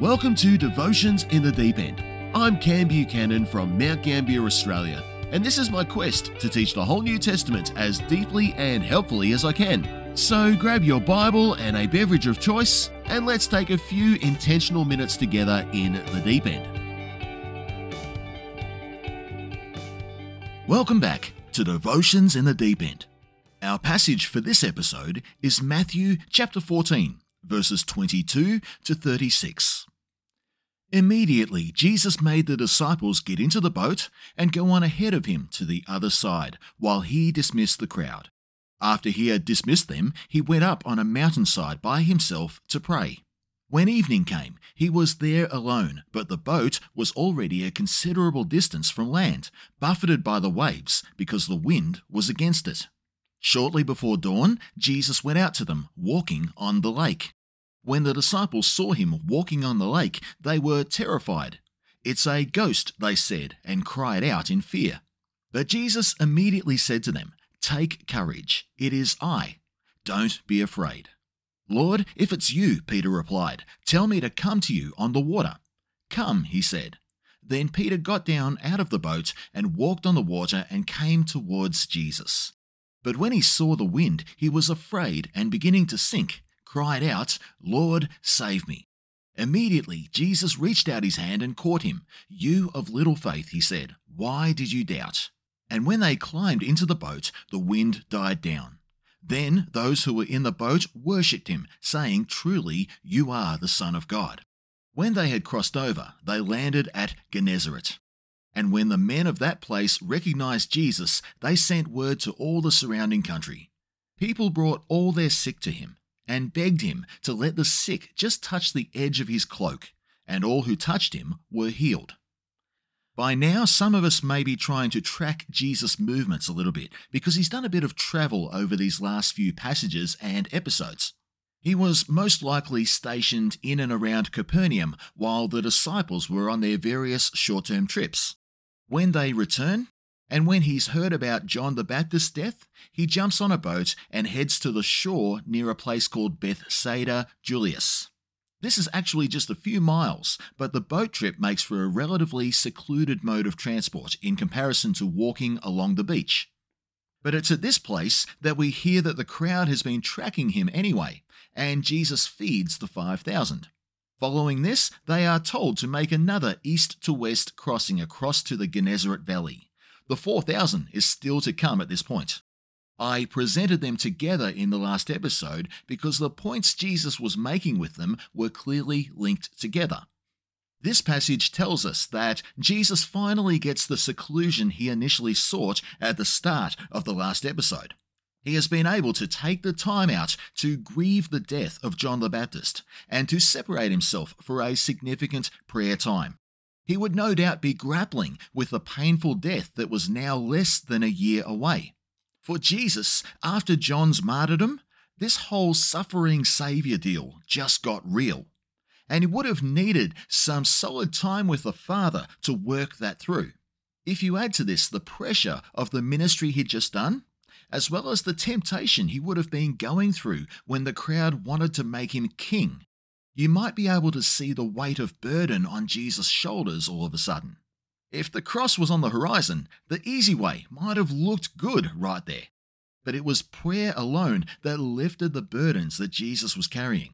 Welcome to Devotions in the Deep End. I'm Cam Buchanan from Mount Gambier, Australia, and this is my quest to teach the whole New Testament as deeply and helpfully as I can. So grab your Bible and a beverage of choice, and let's take a few intentional minutes together in the deep end. Welcome back to Devotions in the Deep End. Our passage for this episode is Matthew chapter 14, verses 22 to 36. Immediately, Jesus made the disciples get into the boat and go on ahead of him to the other side, while he dismissed the crowd. After he had dismissed them, he went up on a mountainside by himself to pray. When evening came, he was there alone, but the boat was already a considerable distance from land, buffeted by the waves because the wind was against it. Shortly before dawn, Jesus went out to them, walking on the lake. When the disciples saw him walking on the lake, they were terrified. It's a ghost, they said, and cried out in fear. But Jesus immediately said to them, Take courage, it is I. Don't be afraid. Lord, if it's you, Peter replied, tell me to come to you on the water. Come, he said. Then Peter got down out of the boat and walked on the water and came towards Jesus. But when he saw the wind, he was afraid and beginning to sink, cried out, Lord, save me. Immediately Jesus reached out his hand and caught him. You of little faith, he said, why did you doubt? And when they climbed into the boat, the wind died down. Then those who were in the boat worshipped him, saying, Truly, you are the Son of God. When they had crossed over, they landed at Gennesaret. And when the men of that place recognized Jesus, they sent word to all the surrounding country. People brought all their sick to him and begged him to let the sick just touch the edge of his cloak, and all who touched him were healed. By now, some of us may be trying to track Jesus' movements a little bit because he's done a bit of travel over these last few passages and episodes. He was most likely stationed in and around Capernaum while the disciples were on their various short term trips. When they return, and when he's heard about John the Baptist's death, he jumps on a boat and heads to the shore near a place called Bethsaida Julias. This is actually just a few miles, but the boat trip makes for a relatively secluded mode of transport in comparison to walking along the beach. But it's at this place that we hear that the crowd has been tracking him anyway, and Jesus feeds the 5,000. Following this, they are told to make another east to west crossing across to the Gennesaret Valley. The 4,000 is still to come at this point. I presented them together in the last episode because the points Jesus was making with them were clearly linked together. This passage tells us that Jesus finally gets the seclusion he initially sought at the start of the last episode. He has been able to take the time out to grieve the death of John the Baptist and to separate himself for a significant prayer time. He would no doubt be grappling with the painful death that was now less than a year away. For Jesus, after John's martyrdom, this whole suffering Saviour deal just got real. And he would have needed some solid time with the Father to work that through. If you add to this the pressure of the ministry he'd just done, as well as the temptation he would have been going through when the crowd wanted to make him king, you might be able to see the weight of burden on Jesus' shoulders all of a sudden. If the cross was on the horizon, the easy way might have looked good right there. But it was prayer alone that lifted the burdens that Jesus was carrying.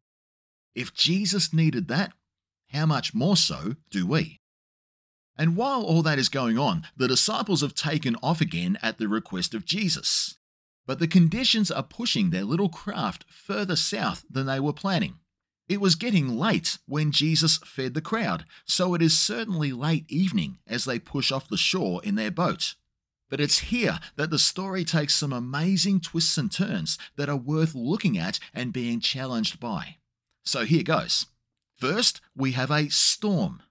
If Jesus needed that, how much more so do we? And while all that is going on, the disciples have taken off again at the request of Jesus. But the conditions are pushing their little craft further south than they were planning. It was getting late when Jesus fed the crowd, so it is certainly late evening as they push off the shore in their boat. But it's here that the story takes some amazing twists and turns that are worth looking at and being challenged by. So here goes. First, we have a storm,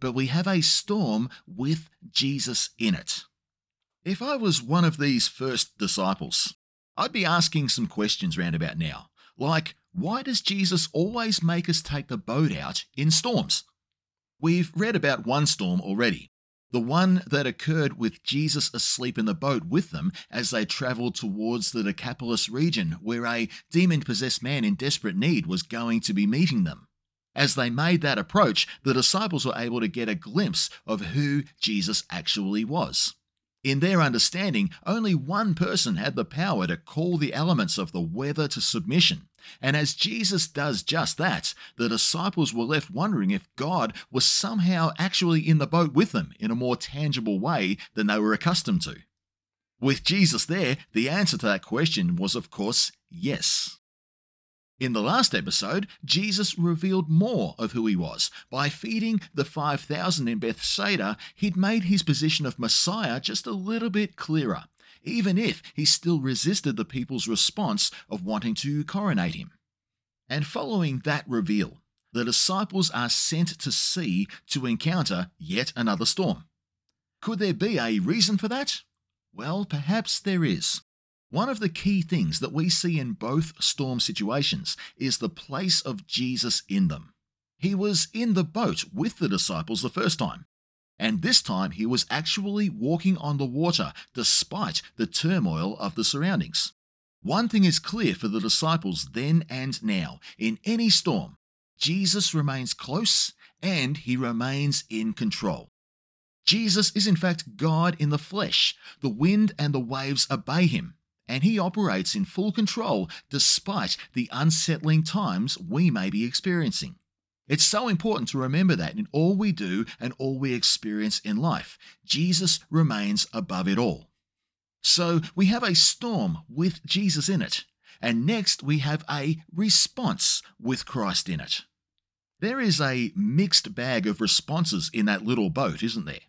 but we have a storm with Jesus in it. If I was one of these first disciples, I'd be asking some questions round about now, like why does Jesus always make us take the boat out in storms? We've read about one storm already, the one that occurred with Jesus asleep in the boat with them as they travelled towards the Decapolis region, where a demon possessed man in desperate need was going to be meeting them. As they made that approach, the disciples were able to get a glimpse of who Jesus actually was. In their understanding, only one person had the power to call the elements of the weather to submission. And as Jesus does just that, the disciples were left wondering if God was somehow actually in the boat with them in a more tangible way than they were accustomed to. With Jesus there, the answer to that question was, of course, yes. In the last episode, Jesus revealed more of who he was. By feeding the 5,000 in Bethsaida, he'd made his position of Messiah just a little bit clearer, even if he still resisted the people's response of wanting to coronate him. And following that reveal, the disciples are sent to sea to encounter yet another storm. Could there be a reason for that? Well, perhaps there is. One of the key things that we see in both storm situations is the place of Jesus in them. He was in the boat with the disciples the first time, and this time he was actually walking on the water despite the turmoil of the surroundings. One thing is clear for the disciples then and now in any storm Jesus remains close and he remains in control. Jesus is in fact God in the flesh. The wind and the waves obey him and he operates in full control despite the unsettling times we may be experiencing. It's so important to remember that in all we do and all we experience in life, Jesus remains above it all. So we have a storm with Jesus in it, and next we have a response with Christ in it. There is a mixed bag of responses in that little boat, isn't there?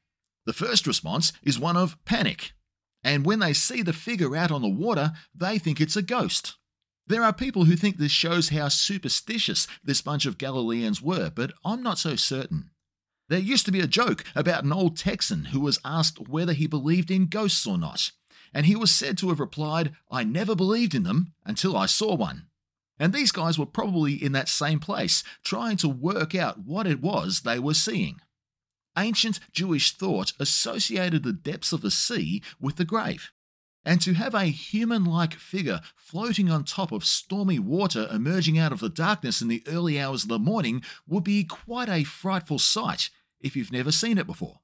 The first response is one of panic and when they see the figure out on the water, they think it's a ghost. There are people who think this shows how superstitious this bunch of Galileans were, but I'm not so certain. There used to be a joke about an old Texan who was asked whether he believed in ghosts or not, and he was said to have replied, I never believed in them until I saw one. And these guys were probably in that same place, trying to work out what it was they were seeing ancient Jewish thought associated the depths of the sea with the grave. And to have a human like figure floating on top of stormy water emerging out of the darkness in the early hours of the morning would be quite a frightful sight if you've never seen it before.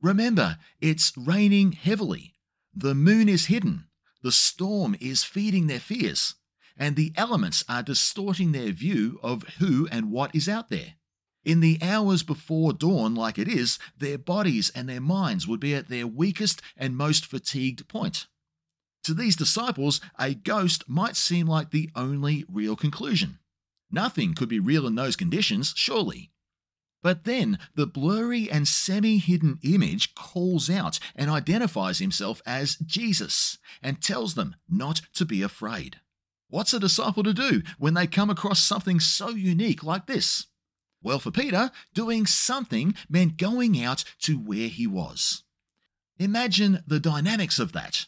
Remember, it's raining heavily, the moon is hidden, the storm is feeding their fears, and the elements are distorting their view of who and what is out there. In the hours before dawn, like it is, their bodies and their minds would be at their weakest and most fatigued point. To these disciples, a ghost might seem like the only real conclusion. Nothing could be real in those conditions, surely. But then the blurry and semi hidden image calls out and identifies himself as Jesus and tells them not to be afraid. What's a disciple to do when they come across something so unique like this? Well, for Peter, doing something meant going out to where he was. Imagine the dynamics of that.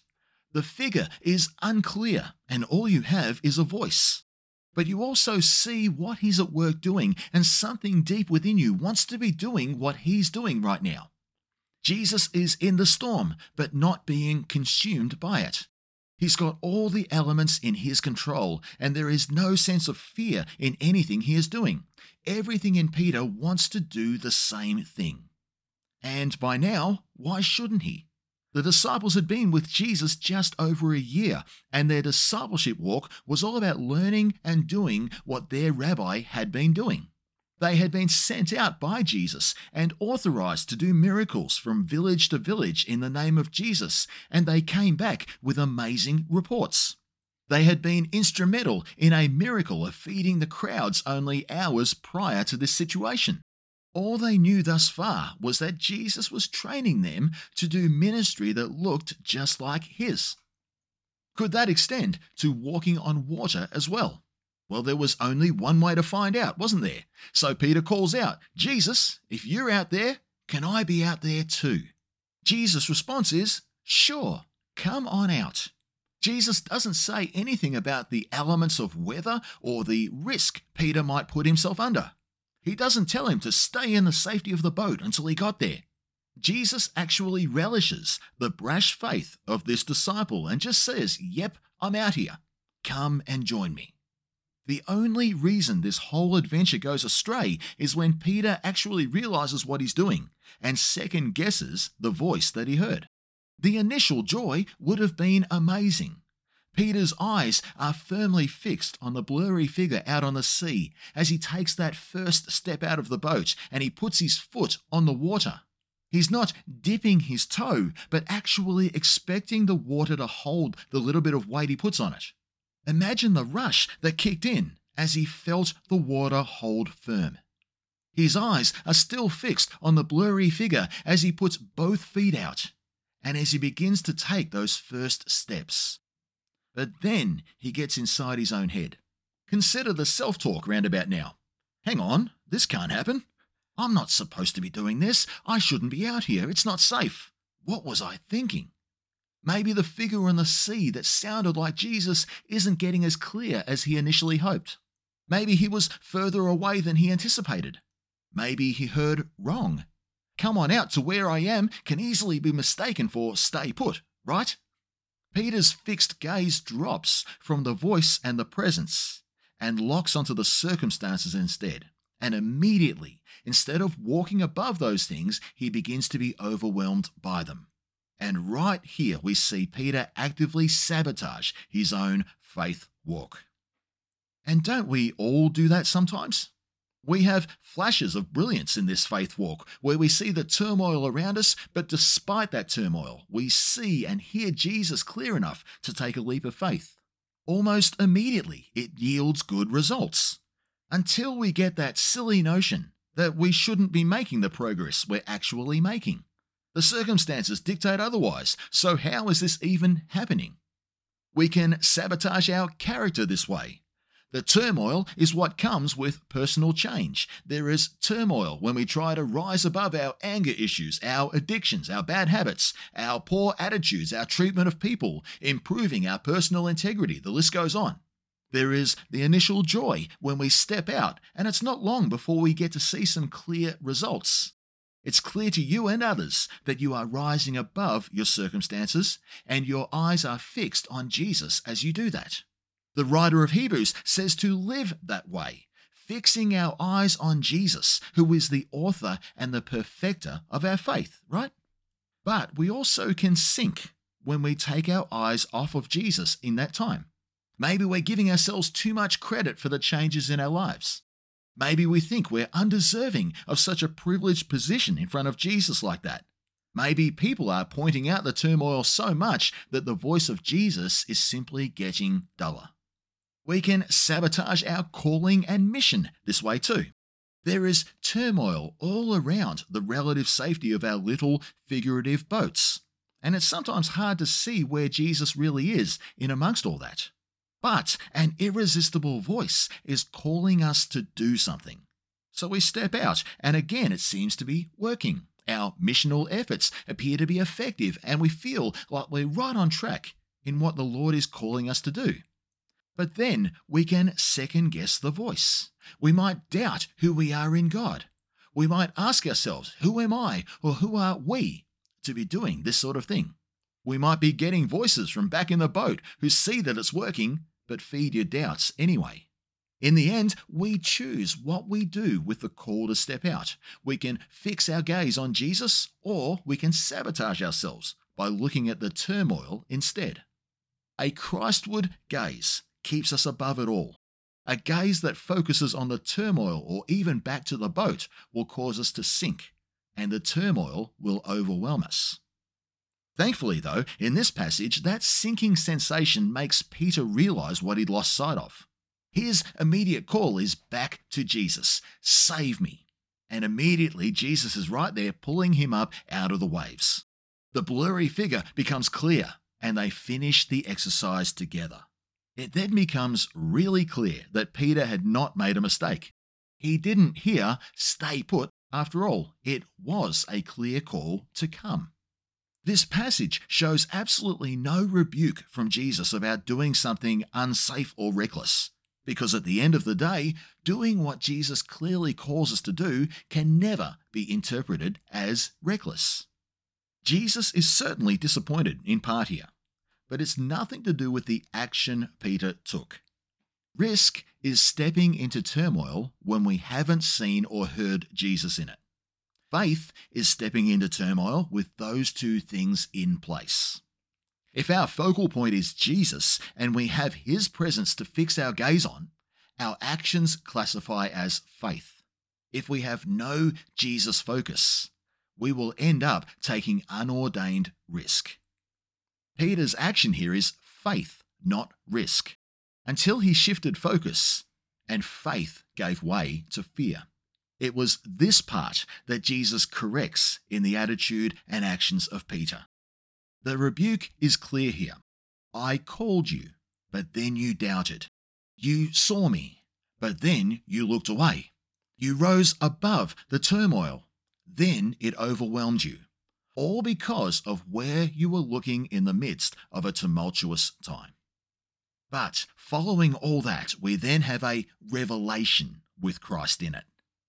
The figure is unclear, and all you have is a voice. But you also see what he's at work doing, and something deep within you wants to be doing what he's doing right now. Jesus is in the storm, but not being consumed by it. He's got all the elements in his control, and there is no sense of fear in anything he is doing. Everything in Peter wants to do the same thing. And by now, why shouldn't he? The disciples had been with Jesus just over a year, and their discipleship walk was all about learning and doing what their rabbi had been doing. They had been sent out by Jesus and authorized to do miracles from village to village in the name of Jesus, and they came back with amazing reports. They had been instrumental in a miracle of feeding the crowds only hours prior to this situation. All they knew thus far was that Jesus was training them to do ministry that looked just like his. Could that extend to walking on water as well? Well, there was only one way to find out, wasn't there? So Peter calls out, Jesus, if you're out there, can I be out there too? Jesus' response is, Sure, come on out. Jesus doesn't say anything about the elements of weather or the risk Peter might put himself under. He doesn't tell him to stay in the safety of the boat until he got there. Jesus actually relishes the brash faith of this disciple and just says, Yep, I'm out here. Come and join me. The only reason this whole adventure goes astray is when Peter actually realizes what he's doing and second guesses the voice that he heard. The initial joy would have been amazing. Peter's eyes are firmly fixed on the blurry figure out on the sea as he takes that first step out of the boat and he puts his foot on the water. He's not dipping his toe, but actually expecting the water to hold the little bit of weight he puts on it. Imagine the rush that kicked in as he felt the water hold firm. His eyes are still fixed on the blurry figure as he puts both feet out and as he begins to take those first steps. But then he gets inside his own head. Consider the self talk roundabout now. Hang on, this can't happen. I'm not supposed to be doing this. I shouldn't be out here. It's not safe. What was I thinking? Maybe the figure on the sea that sounded like Jesus isn't getting as clear as he initially hoped. Maybe he was further away than he anticipated. Maybe he heard wrong. Come on out to where I am can easily be mistaken for stay put, right? Peter's fixed gaze drops from the voice and the presence and locks onto the circumstances instead. And immediately, instead of walking above those things, he begins to be overwhelmed by them. And right here, we see Peter actively sabotage his own faith walk. And don't we all do that sometimes? We have flashes of brilliance in this faith walk where we see the turmoil around us, but despite that turmoil, we see and hear Jesus clear enough to take a leap of faith. Almost immediately, it yields good results. Until we get that silly notion that we shouldn't be making the progress we're actually making. The circumstances dictate otherwise, so how is this even happening? We can sabotage our character this way the turmoil is what comes with personal change. There is turmoil when we try to rise above our anger issues, our addictions, our bad habits, our poor attitudes, our treatment of people, improving our personal integrity. The list goes on. There is the initial joy when we step out, and it's not long before we get to see some clear results. It's clear to you and others that you are rising above your circumstances, and your eyes are fixed on Jesus as you do that. The writer of Hebrews says to live that way, fixing our eyes on Jesus, who is the author and the perfecter of our faith, right? But we also can sink when we take our eyes off of Jesus in that time. Maybe we're giving ourselves too much credit for the changes in our lives. Maybe we think we're undeserving of such a privileged position in front of Jesus like that. Maybe people are pointing out the turmoil so much that the voice of Jesus is simply getting duller. We can sabotage our calling and mission this way too. There is turmoil all around the relative safety of our little figurative boats, and it's sometimes hard to see where Jesus really is in amongst all that. But an irresistible voice is calling us to do something. So we step out, and again it seems to be working. Our missional efforts appear to be effective, and we feel like we're right on track in what the Lord is calling us to do. But then we can second guess the voice. We might doubt who we are in God. We might ask ourselves, who am I or who are we to be doing this sort of thing? We might be getting voices from back in the boat who see that it's working, but feed your doubts anyway. In the end, we choose what we do with the call to step out. We can fix our gaze on Jesus, or we can sabotage ourselves by looking at the turmoil instead. A Christward gaze keeps us above it all. A gaze that focuses on the turmoil or even back to the boat will cause us to sink, and the turmoil will overwhelm us. Thankfully, though, in this passage, that sinking sensation makes Peter realize what he'd lost sight of. His immediate call is back to Jesus Save me. And immediately, Jesus is right there pulling him up out of the waves. The blurry figure becomes clear, and they finish the exercise together. It then becomes really clear that Peter had not made a mistake. He didn't hear, stay put, after all, it was a clear call to come. This passage shows absolutely no rebuke from Jesus about doing something unsafe or reckless, because at the end of the day, doing what Jesus clearly calls us to do can never be interpreted as reckless. Jesus is certainly disappointed in part here but it's nothing to do with the action Peter took. Risk is stepping into turmoil when we haven't seen or heard Jesus in it. Faith is stepping into turmoil with those two things in place. If our focal point is Jesus and we have his presence to fix our gaze on, our actions classify as faith. If we have no Jesus focus, we will end up taking unordained risk. Peter's action here is faith, not risk, until he shifted focus and faith gave way to fear. It was this part that Jesus corrects in the attitude and actions of Peter. The rebuke is clear here. I called you, but then you doubted. You saw me, but then you looked away. You rose above the turmoil, then it overwhelmed you. All because of where you were looking in the midst of a tumultuous time. But following all that, we then have a revelation with Christ in it.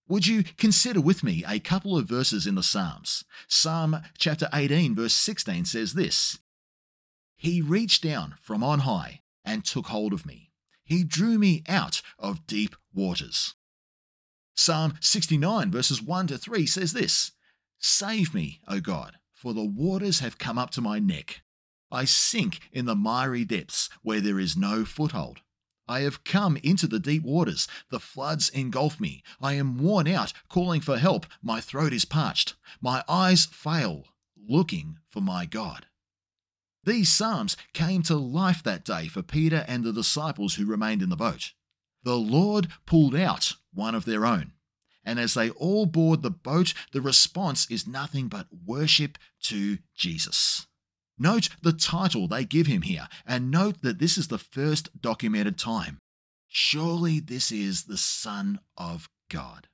Would you consider with me a couple of verses in the Psalms? Psalm chapter 18, verse 16 says this He reached down from on high and took hold of me. He drew me out of deep waters. Psalm 69, verses 1 to 3 says this Save me, O God, for the waters have come up to my neck. I sink in the miry depths where there is no foothold. I have come into the deep waters. The floods engulf me. I am worn out, calling for help. My throat is parched. My eyes fail, looking for my God. These Psalms came to life that day for Peter and the disciples who remained in the boat. The Lord pulled out one of their own. And as they all board the boat, the response is nothing but worship to Jesus. Note the title they give him here, and note that this is the first documented time. Surely this is the Son of God.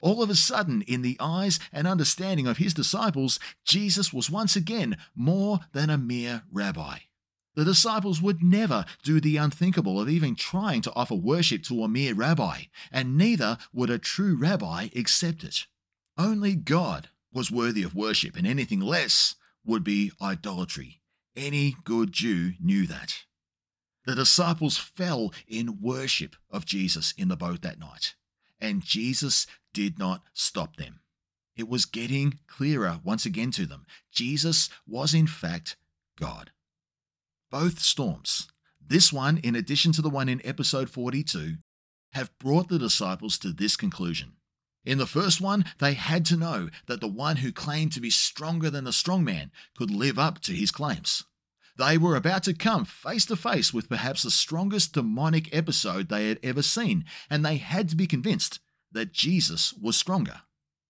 All of a sudden, in the eyes and understanding of his disciples, Jesus was once again more than a mere rabbi. The disciples would never do the unthinkable of even trying to offer worship to a mere rabbi, and neither would a true rabbi accept it. Only God was worthy of worship, and anything less would be idolatry. Any good Jew knew that. The disciples fell in worship of Jesus in the boat that night, and Jesus did not stop them. It was getting clearer once again to them. Jesus was, in fact, God. Both storms, this one in addition to the one in episode 42, have brought the disciples to this conclusion in the first one, they had to know that the one who claimed to be stronger than the strong man could live up to his claims. They were about to come face to face with perhaps the strongest demonic episode they had ever seen, and they had to be convinced that Jesus was stronger.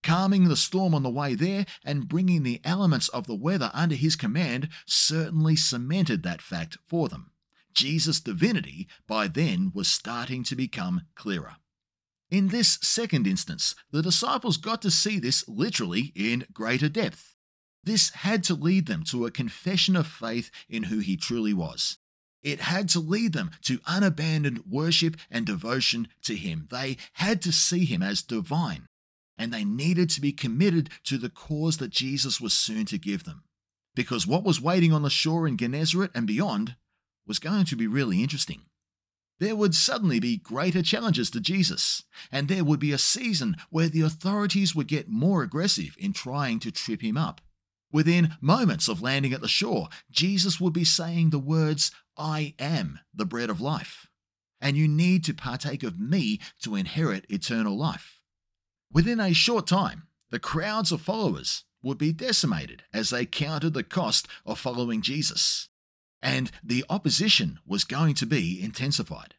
Calming the storm on the way there and bringing the elements of the weather under his command certainly cemented that fact for them. Jesus' divinity by then was starting to become clearer. In this second instance, the disciples got to see this literally in greater depth. This had to lead them to a confession of faith in who he truly was. It had to lead them to unabandoned worship and devotion to him. They had to see him as divine, and they needed to be committed to the cause that Jesus was soon to give them. Because what was waiting on the shore in Gennesaret and beyond was going to be really interesting there would suddenly be greater challenges to Jesus, and there would be a season where the authorities would get more aggressive in trying to trip him up. Within moments of landing at the shore, Jesus would be saying the words, I am the bread of life, and you need to partake of me to inherit eternal life. Within a short time, the crowds of followers would be decimated as they counted the cost of following Jesus and the opposition was going to be intensified.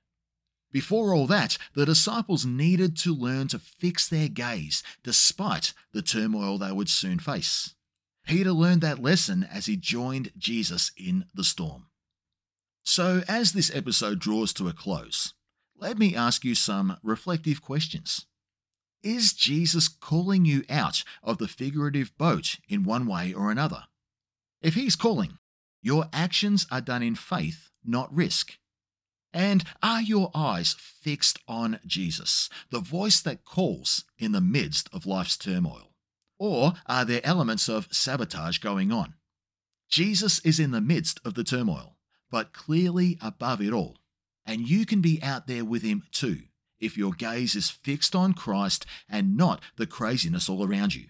Before all that, the disciples needed to learn to fix their gaze despite the turmoil they would soon face. Peter learned that lesson as he joined Jesus in the storm. So, as this episode draws to a close, let me ask you some reflective questions. Is Jesus calling you out of the figurative boat in one way or another? If he's calling, your actions are done in faith, not risk. And are your eyes fixed on Jesus, the voice that calls in the midst of life's turmoil? Or are there elements of sabotage going on? Jesus is in the midst of the turmoil, but clearly above it all. and you can be out there with him too if your gaze is fixed on Christ and not the craziness all around you.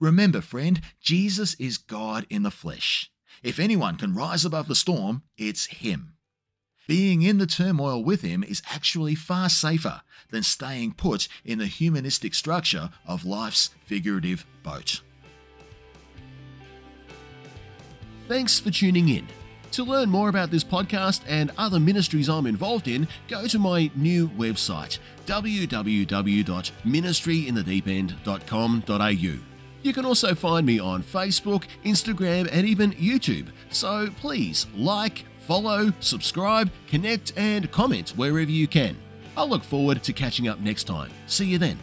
Remember, friend, Jesus is God in the flesh. If anyone can rise above the storm, it's him. Being in the turmoil with him is actually far safer than staying put in the humanistic structure of life's figurative boat. Thanks for tuning in. To learn more about this podcast and other ministries I'm involved in, go to my new website, www.ministryinthedeepend.com.au. You can also find me on Facebook, Instagram, and even YouTube. So please like, follow, subscribe, connect, and comment wherever you can. I'll look forward to catching up next time. See you then.